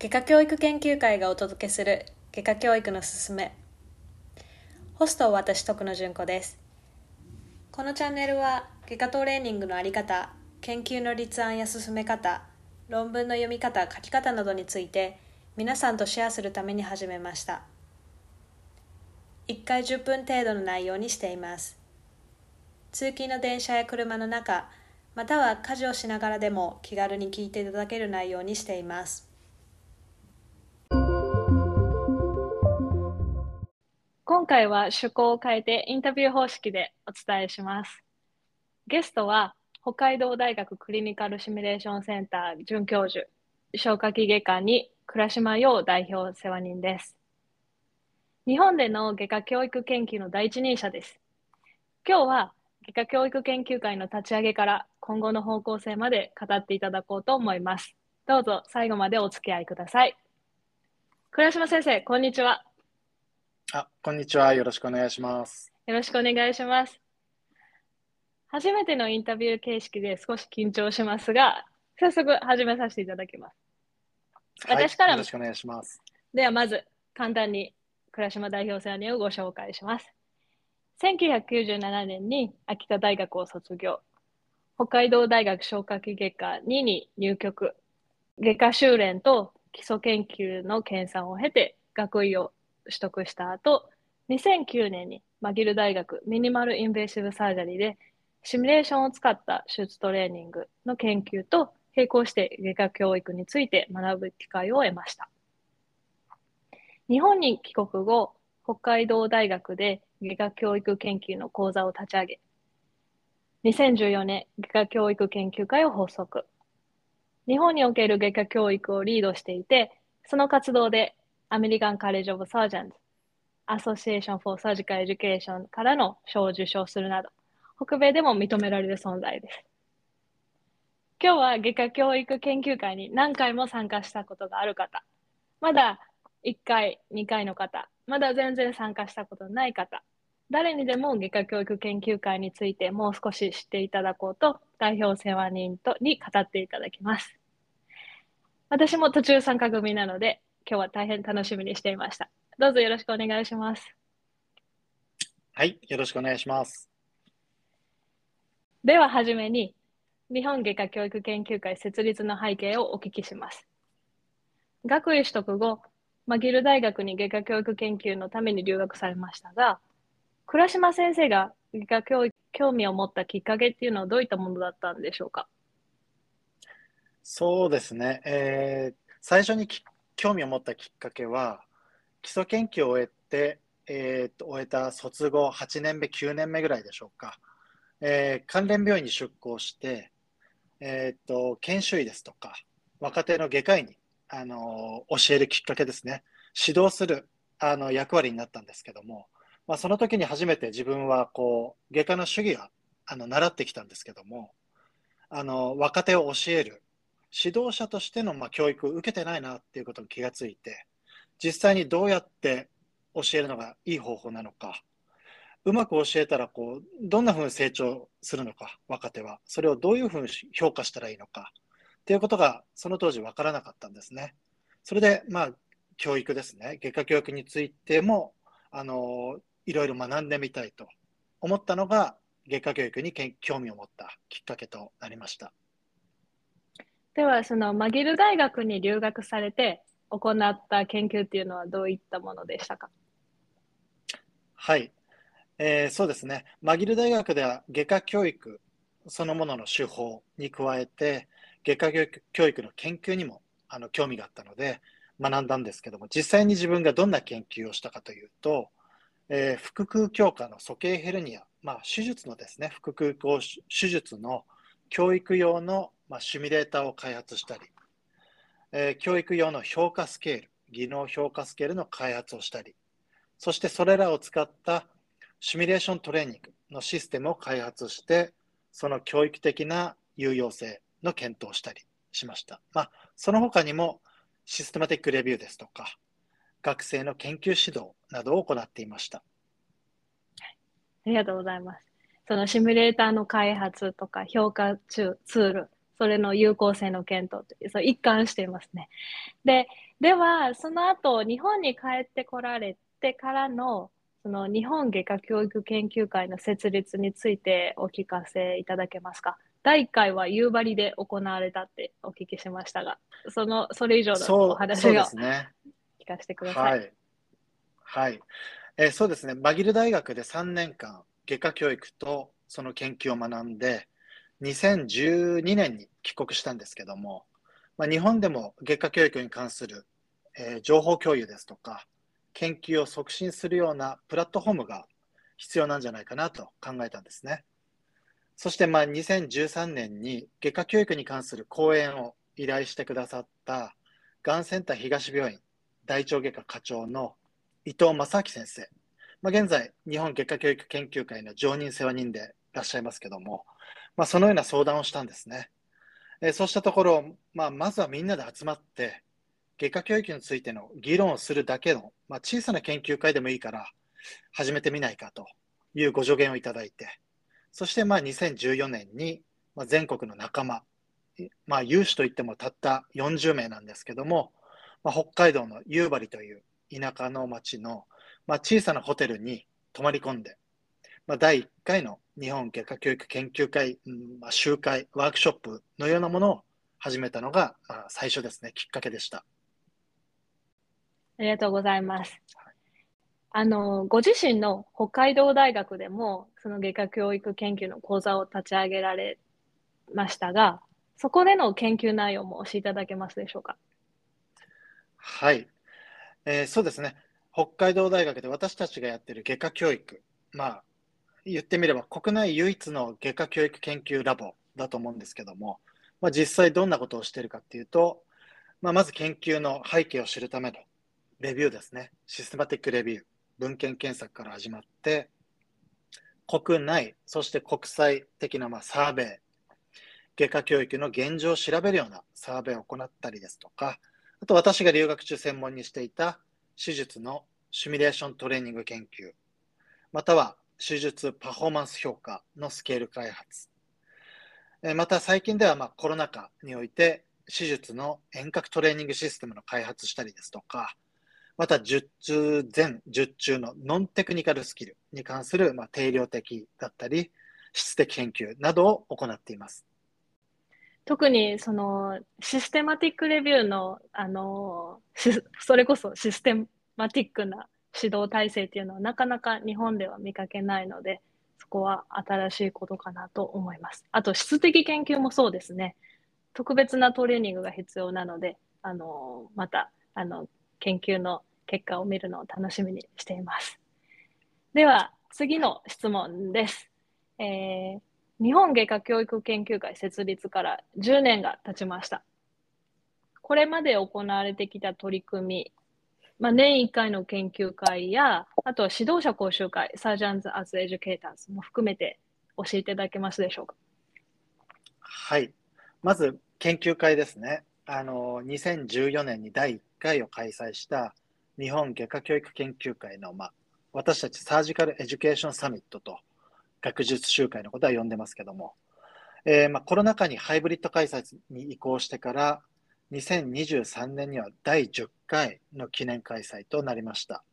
外科教育研究会がお届けする外科教育のすすめホストは私徳野純子ですこのチャンネルは外科トレーニングのあり方研究の立案や進め方論文の読み方書き方などについて皆さんとシェアするために始めました1回10分程度の内容にしています通勤の電車や車の中または家事をしながらでも気軽に聞いていただける内容にしています今回は趣向を変えてインタビュー方式でお伝えします。ゲストは北海道大学クリニカルシミュレーションセンター准教授消化器外科に倉島陽代表世話人です。日本での外科教育研究の第一人者です。今日は外科教育研究会の立ち上げから今後の方向性まで語っていただこうと思います。どうぞ最後までお付き合いください。倉島先生こんにちは。あこんにちはよろしくお願いしますよろしくお願いします初めてのインタビュー形式で少し緊張しますが、早速始めさせていただきます。私から、はい、よろしくお願いします。ではまず簡単に倉島代表世話をご紹介します。1997年に秋田大学を卒業。北海道大学消化器外科2に入局。外科修練と基礎研究の研鑽を経て学位を取得した後、2009年にマギル大学ミニマルインベーシブサージャリーでシミュレーションを使った手術トレーニングの研究と並行して外科教育について学ぶ機会を得ました。日本に帰国後、北海道大学で外科教育研究の講座を立ち上げ、2014年外科教育研究会を発足。日本における外科教育をリードしていて、その活動で American College of Surgeons、 Association for Surgical Education からの賞を受賞するなど、北米でも認められる存在です。今日は外科教育研究会に何回も参加したことがある方、まだ1回、2回の方、まだ全然参加したことない方、誰にでも外科教育研究会についてもう少し知っていただこうと、代表世話人とに語っていただきます。私も途中参加組なので、今日は大変楽しみにしていました。どうぞよろしくお願いします。はい、よろしくお願いします。でははじめに、日本外科教育研究会設立の背景をお聞きします。学位取得後、マギル大学に外科教育研究のために留学されましたが、倉島先生が外科教育興味を持ったきっかけっていうのはどういったものだったんでしょうか？そうですね、えー、最初に興味を持ったきっかけは基礎研究を終えて、えー、と終えた卒後8年目9年目ぐらいでしょうか。えー、関連病院に出向して、えーと、研修医ですとか若手の外科医に、あの教えるきっかけですね。指導するあの役割になったんですけども、まあ、その時に初めて自分はこう外科の主義はあの習ってきたんですけどもあの若手を教える指導者としての、まあ、教育を受けてないなっていうことに気がついて実際にどうやって教えるのがいい方法なのかうまく教えたらこうどんなふうに成長するのか若手はそれをどういうふうに評価したらいいのかっていうことがその当時分からなかったんですね。それでまあ教育ですね外科教育についてもあのいろいろ学んでみたいと思ったのが外科教育に興味を持ったきっかけとなりました。ではそのマギル大学に留学されて行った研究っていうのはどういったものでしたか？はい、えー、そうですね、マギル大学では外科教育そのものの手法に加えて、外科教育の研究にもあの興味があったので学んだんですけども、実際に自分がどんな研究をしたかというと、えー、腹腔強化の鼠径ヘルニア、まあ、手術のですね、腹腔鏡手術の教育用の、まあ、シミュレーターを開発したり、えー、教育用の評価スケール、技能評価スケールの開発をしたり、そしてそれらを使ったシミュレーショントレーニングのシステムを開発して、その教育的な有用性の検討をしたりしました。まあ、その他にもシステマティックレビューですとか、学生の研究指導などを行っていました。ありがとうございます。そのシミュレーターの開発とか評価ツール、それの有効性の検討という、そう一貫していますね。で、では、その後、日本に帰ってこられてからの、その日本外科教育研究会の設立についてお聞かせいただけますか？第1回は夕張で行われたってお聞きしましたが、そのそれ以上のお話を、ね、聞かせてください。はい、はいえー、そうですね、マギル大学で3年間、外科教育とその研究を学んで、2012年に帰国したんですけども、まあ、日本でも外科教育に関する、えー、情報共有ですとか、研究を促進するようなプラットフォームが必要なんじゃないかなと考えたんですね。そしてまあ2013年に外科教育に関する講演を依頼してくださったがんセンター東病院大腸外科課長の伊藤正明先生、まあ、現在日本外科教育研究会の常任世話人でいらっしゃいますけども、まあ、そのような相談をしたんですね。えそうしたところ、まあ、まずはみんなで集まって、外科教育についての議論をするだけの、まあ、小さな研究会でもいいから始めてみないかというご助言をいただいて、そしてまあ2014年に全国の仲間、まあ、有志といってもたった40名なんですけども、まあ、北海道の夕張という田舎の町の、まあ、小さなホテルに泊まり込んで、まあ、第1回の日本外科教育研究会、うんまあ、集会、ワークショップのようなものを始めたのが、まあ、最初ですね、きっかけでした。ありがとうございます。あの、ご自身の北海道大学でも、その外科教育研究の講座を立ち上げられましたが、そこでの研究内容も教えていただけますでしょうか？はい、えー、そうですね。北海道大学で私たちがやっている外科教育、まあ、言ってみれば国内唯一の外科教育研究ラボだと思うんですけども、まあ、実際どんなことをしているかっていうと、まあ、まず研究の背景を知るためのレビューですね。システマティックレビュー、文献検索から始まって、国内、そして国際的なまあサーベイ、外科教育の現状を調べるようなサーベイを行ったりですとか、あと私が留学中専門にしていた手術のシミュレーショントレーニング研究、または手術パフォーマンス評価のスケール開発。また最近ではまあコロナ禍において手術の遠隔トレーニングシステムの開発したりですとか、また術中前、術中のノンテクニカルスキルに関するまあ定量的だったり、質的研究などを行っています。特にそのシステマティックレビューのあのそれこそシステマティックな指導体制っていうのはなかなか日本では見かけないので、そこは新しいことかなと思います。あと、質的研究もそうですね。特別なトレーニングが必要なので、あの、また、あの、研究の結果を見るのを楽しみにしています。では、次の質問です。えー、日本外科教育研究会設立から10年が経ちました。これまで行われてきた取り組みまあ、年1回の研究会や、あとは指導者講習会、 Surgeons as Educators も含めて教えていただけますでしょうか？はい。まず、研究会ですね。あの、2014年に第1回を開催した日本外科教育研究会の、まあ、私たち Surgical Education Summit と学術集会のことは呼んでますけども、えーまあ、コロナ禍にハイブリッド開催に移行してから、2023年には第10回の記念開催となりました。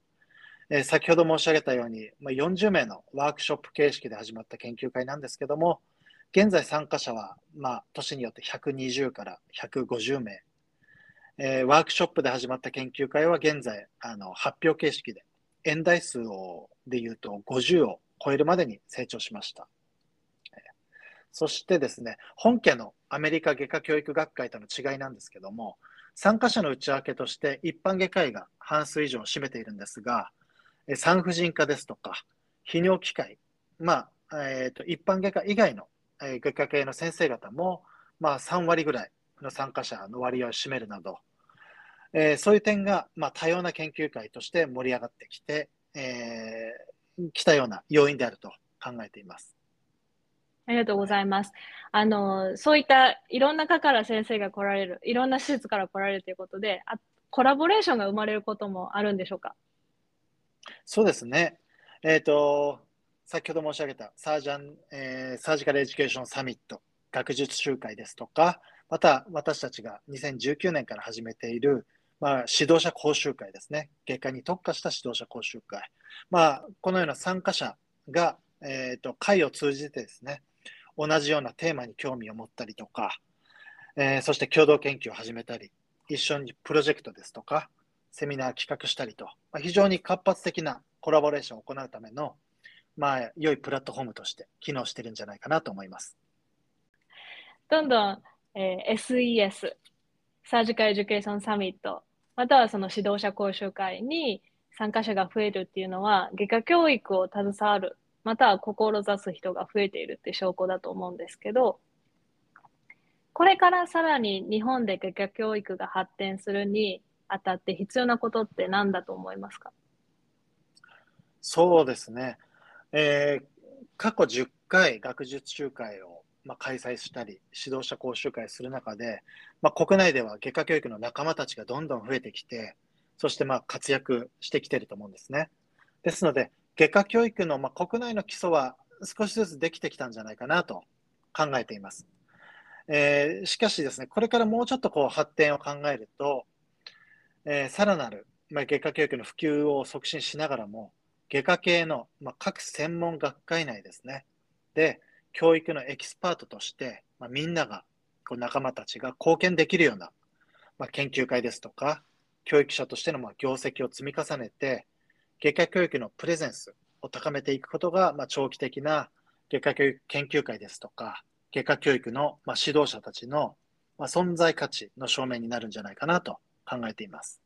えー、先ほど申し上げたように、まあ、40名のワークショップ形式で始まった研究会なんですけども、現在参加者は、まあ、年によって120から150名。えー、ワークショップで始まった研究会は現在、あの発表形式で、演題数をでいうと50を超えるまでに成長しました。そしてですね、本家のアメリカ外科教育学会との違いなんですけども、参加者の内訳として一般外科医が半数以上を占めているんですが、産婦人科ですとか、泌尿器科、まあえーと、一般外科以外の、え、外科系の先生方も、まあ、3割ぐらいの参加者の割合を占めるなど、えー、そういう点が、まあ、多様な研究会として盛り上がってきて、えー、きたような要因であると考えています。ありがとうございます。あの、そういったいろんな科から先生が来られる、いろんな施設から来られるということで、あコラボレーションが生まれることもあるんでしょうか？そうですね。えっ、ー、と、先ほど申し上げたサージャン、えー、サージカルエデュケーションサミット、学術集会ですとか、また私たちが2019年から始めているまあ、指導者講習会ですね。外科に特化した指導者講習会。まあ、このような参加者が、えーと、会を通じてですね、同じようなテーマに興味を持ったりとか、えー、そして共同研究を始めたり、一緒にプロジェクトですとか、セミナー企画したりと、まあ、非常に活発的なコラボレーションを行うための、まあ、良いプラットフォームとして機能してるんじゃないかなと思います。どんどん、えー、SES、 Surgical Education Summit、またはその指導者講習会に参加者が増えるっていうのは、外科教育を携わる、または志す人が増えているって証拠だと思うんですけど、これからさらに日本で外科教育が発展するにあたって必要なことって何だと思いますか？そうですね。えー、過去10回学術集会を、まあ、開催したり、指導者講習会する中で、まあ、国内では外科教育の仲間たちがどんどん増えてきて、そしてまあ活躍してきてると思うんですね。ですので、外科教育のまあ国内の基礎は少しずつできてきたんじゃないかなと考えています。えー、しかしですね、これからもうちょっとこう発展を考えると、えー、さらなる、まあ、外科教育の普及を促進しながらも、外科系の、まあ、各専門学会内ですね、で、教育のエキスパートとして、まあ、みんなが、こう仲間たちが貢献できるような、まあ、研究会ですとか、教育者としてのまあ業績を積み重ねて、外科教育のプレゼンスを高めていくことが、まあ、長期的な外科教育研究会ですとか、外科教育の、まあ、指導者たちの、まあ、存在価値の証明になるんじゃないかなと考えています。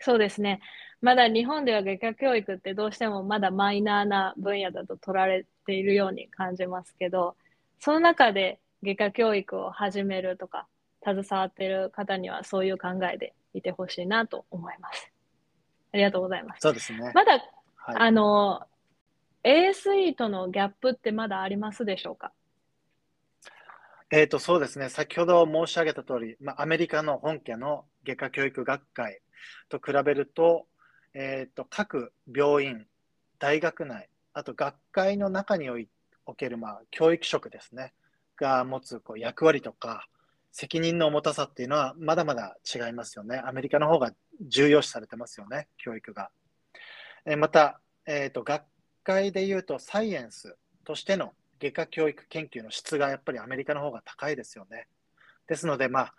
そうですね。まだ日本では外科教育ってどうしてもまだマイナーな分野だと取られているように感じますけど、その中で外科教育を始めるとか、携わっている方にはそういう考えでいてほしいなと思います。ありがとうございます。そうですね。まだ、はい、あの、ASE とのギャップってまだありますでしょうか？えーと、そうですね、先ほど申し上げた通り、まあ、アメリカの本家の外科教育学会と比べると、えーと、各病院、大学内、あと学会の中における、まあ、教育職ですね、が持つこう役割とか、責任の重たさっていうのはまだまだ違いますよね。アメリカの方が重要視されてますよね、教育が。えー、また、えーと、学会でいうとサイエンスとしての外科教育研究の質がやっぱりアメリカの方が高いですよね。ですので、まあ、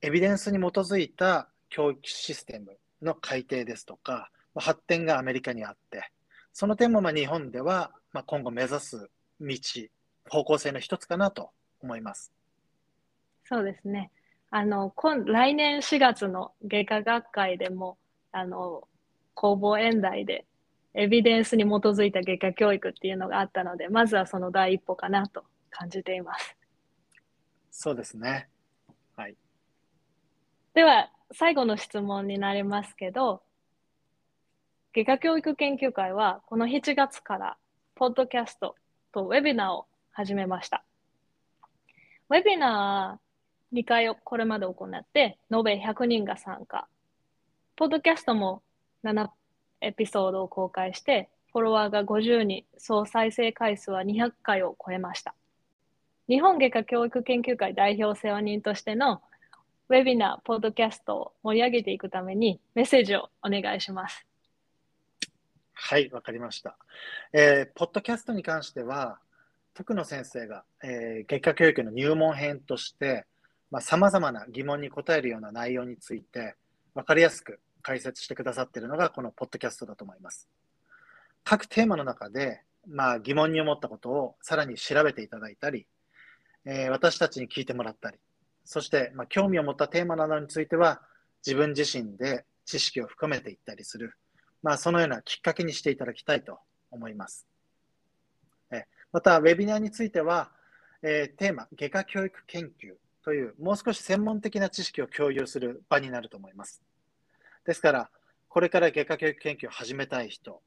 エビデンスに基づいた教育システムの改定ですとか、発展がアメリカにあって、その点もまあ日本ではまあ今後目指す道、方向性の一つかなと思います。そうですね。あの今来年4月の外科学会でもあの公募演題でエビデンスに基づいた外科教育っていうのがあったので、まずはその第一歩かなと感じています。そうですね。はい。では、最後の質問になりますけど、外科教育研究会はこの7月からポッドキャストとウェビナーを始めました。ウェビナー2回をこれまで行って、延べ100人が参加。ポッドキャストも7エピソードを公開して、フォロワーが50人、総再生回数は200回を超えました。日本外科教育研究会代表世話人としてのウェビナー、ポッドキャストを盛り上げていくためにメッセージをお願いします。はい、わかりました。えー、ポッドキャストに関しては、徳野先生が、えー、外科教育の入門編として、さまざ、まな疑問に答えるような内容について、わかりやすく解説してくださっているのがこのポッドキャストだと思います。各テーマの中で、まあ、疑問に思ったことをさらに調べていただいたり、えー、私たちに聞いてもらったり、そして、まあ、興味を持ったテーマなどについては自分自身で知識を深めていったりする、まあ、そのようなきっかけにしていただきたいと思います。えまた、ウェビナーについては、えー、テーマ、外科教育研究という、もう少し専門的な知識を共有する場になると思います。ですから、これから外科教育研究を始めたい人、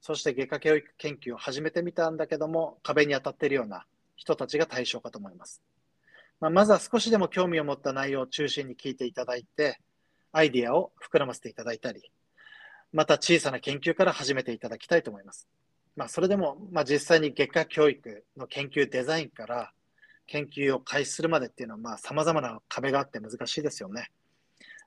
そして外科教育研究を始めてみたんだけども、壁に当たっているような人たちが対象かと思います。まあ、まずは少しでも興味を持った内容を中心に聞いていただいて、アイディアを膨らませていただいたり、また小さな研究から始めていただきたいと思います。まあ、それでも、まあ、実際に外科教育の研究デザインから研究を開始するまでっていうのはさ、まあ、様々な壁があって難しいですよね。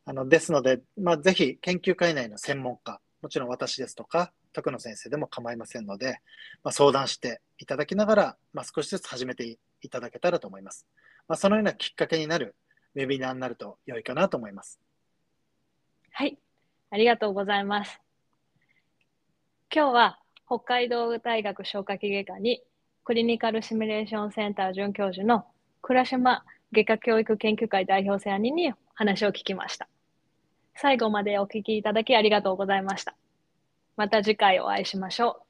あのですので、まあ、ぜひ研究会内の専門家、もちろん私ですとか、徳野先生でも構いませんので、まあ、相談していただきながら、まあ、少しずつ始めていただけたらと思います。まあ、そのようなきっかけになるウェビナーになると良いかなと思います。はい、ありがとうございます。今日は北海道大学消化器外科にクリニカルシミュレーションセンター准教授の倉島外科教育研究会代表世兄に話を聞きました。最後までお聞きいただきありがとうございました。また次回お会いしましょう。